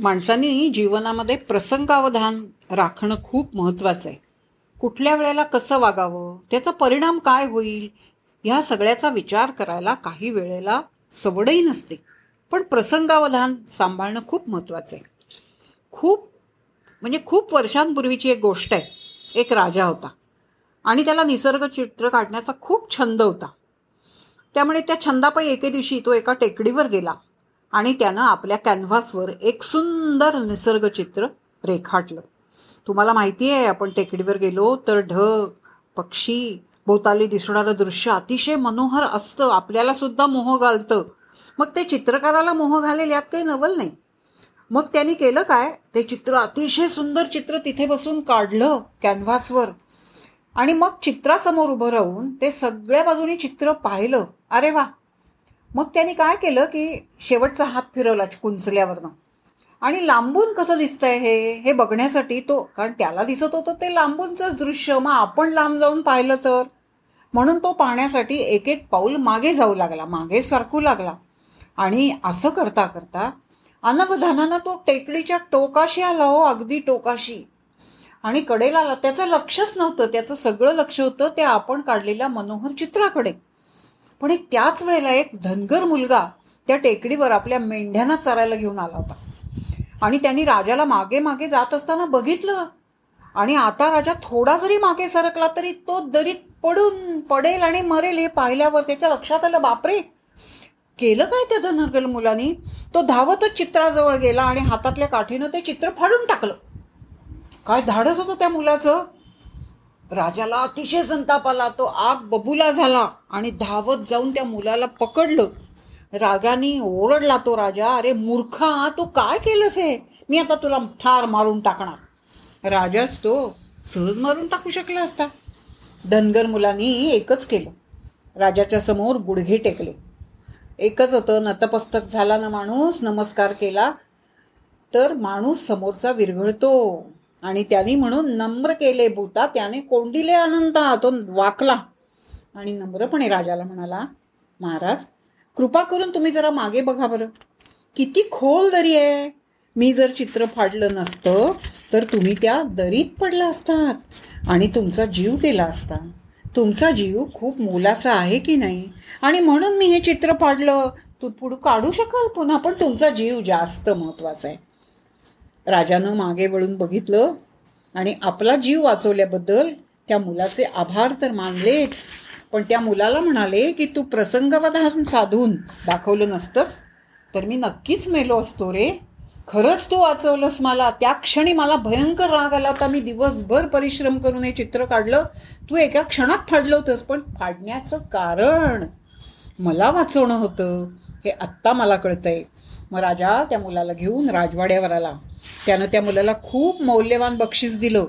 माणसांनी जीवनामध्ये प्रसंगावधान राखणं खूप महत्त्वाचं आहे. कुठल्या वेळेला कसं वागावं त्याचा परिणाम काय होईल ह्या सगळ्याचा विचार करायला काही वेळेला सवडही नसते. पण प्रसंगावधान सांभाळणं खूप महत्त्वाचं आहे. खूप म्हणजे खूप वर्षांपूर्वीची एक गोष्ट आहे. एक राजा होता. आणि त्याला निसर्ग चित्र काढण्याचा खूप छंद होता. त्यामुळे त्या छंदापायी एके दिवशी तो एका टेकडीवर गेला. आणि त्यानं आपल्या कॅनव्हासवर एक सुंदर निसर्गचित्र रेखाटलं. तुम्हाला माहिती आहे आपण टेकडीवर गेलो तर ढग पक्षी भोवताली दिसणारं दृश्य अतिशय मनोहर असतं. आपल्याला सुद्धा मोह घालतं. मग ते चित्रकाराला मोह घालेल यात काही नवल नाही. मग त्यांनी केलं काय? ते चित्र अतिशय सुंदर चित्र तिथे बसून काढलं कॅनव्हासवर. आणि मग चित्रासमोर उभं राहून ते सगळ्या बाजूनी चित्र पाहिलं. अरे वा! मग त्यांनी काय केलं की शेवटचा हात फिरवला कुंचल्यावरनं. आणि लांबून कसं दिसतंय हे हे बघण्यासाठी तो कारण त्याला दिसत होतं ते लांबूनचंच दृश्य मग आपण लांब जाऊन पाहिलं तर? म्हणून तो पाहण्यासाठी एक एक पाऊल मागे जाऊ लागला मागे सरकू लागला. आणि असं करता करता अनवधानानं तो टेकडीच्या टोकाशी आला हो अगदी टोकाशी. आणि कडेला आला. त्याचं लक्षच नव्हतं त्याचं सगळं लक्ष होतं त्या आपण काढलेल्या मनोहर चित्राकडे. पण एक त्याच वेळेला एक धनगर मुलगा त्या टेकडीवर आपल्या मेंढ्यांना चरायला घेऊन आला होता. आणि त्यांनी राजाला मागे मागे जात असताना बघितलं. आणि आता राजा थोडा जरी मागे सरकला तरी तो दरीत पडून पडेल आणि मरेल हे पाहिल्यावर त्याच्या लक्षात आलं बापरे! केलं काय त्या धनगर मुलांनी? तो धावतच चित्राजवळ गेला आणि हातातल्या काठीनं ते चित्र फाडून टाकलं. काय धाडस होतं त्या मुलाचं? राजाला अतिशय संताप आला. तो आग बबुला झाला आणि धावत जाऊन त्या मुलाला पकडलं. रागाने ओरडला तो राजा अरे मूर्खा तू काय केलंस हे? मी आता तुला ठार मारून टाकणार. राजाच तो सहज मारून टाकू शकला असता. धनगर मुलांनी एकच केलं. राजाच्या समोर गुडघे टेकले. एकच होतं नतपस्तक झाला ना माणूस नमस्कार केला. तर माणूस समोरचा विरघळतो. आणि त्यांनी म्हणून नम्र केले भूता त्याने कोंडिले अनंता तो वाकला. आणि नम्रपणे राजाला म्हणाला महाराज कृपा करून तुम्ही जरा मागे बघा बरं. किती खोल दरी आहे. मी जर चित्र फाडलं नसतं तर तुम्ही त्या दरीत पडला असतात आणि तुमचा जीव गेला असता. तुमचा जीव खूप मोलाचा आहे की नाही? आणि म्हणून मी हे चित्र फाडलं. तू पुढं काढू शकाल पुन्हा पण तुमचा जीव जास्त महत्त्वाचा आहे. राजानं मागे वळून बघितलं आणि आपला जीव वाचवल्याबद्दल त्या मुलाचे आभार तर मानलेच पण त्या मुलाला म्हणाले की तू प्रसंगवधान साधून दाखवलं नसतंस तर मी नक्कीच मेलो असतो रे. खरंच तू वाचवलंस मला. त्या क्षणी मला भयंकर राग आला होता. मी दिवसभर परिश्रम करून हे चित्र काढलं. तू एका क्षणात फाडलं होतंस पण फाडण्याचं कारण मला वाचवणं होतं. हे आत्ता मला कळतंय. मग राजा त्या मुलाला घेऊन राजवाड्यावर आला त्यानं त्या मुलाला खूप मौल्यवान बक्षीस दिलं.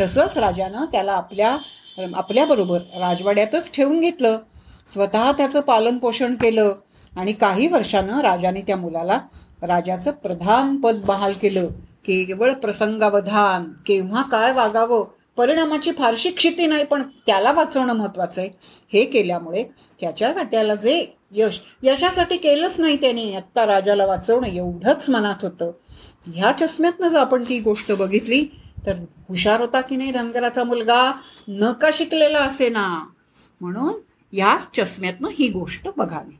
तसंच राजानं त्याला आपल्या आपल्याबरोबर राजवाड्यातच ठेवून घेतलं. स्वतः त्याचं पालनपोषण केलं आणि काही वर्षानं राजाने त्या मुलाला राजाचं प्रधान पद बहाल केलं. केवळ प्रसंगावधान केव्हा काय वागावं परिणामाची फारशी क्षिती नाही पण त्याला वाचवणं महत्वाचं आहे. हे केल्यामुळे त्याच्या वाट्याला जे यश यशासाठी केलंच नाही त्याने आत्ता राजाला वाचवणं एवढंच मनात होतं. ह्या चष्म्यातनं जर आपण ती गोष्ट बघितली तर हुशार होता की नाही धनगराचा मुलगा? न का शिकलेला असे ना. म्हणून या चष्म्यातनं ही गोष्ट बघावी.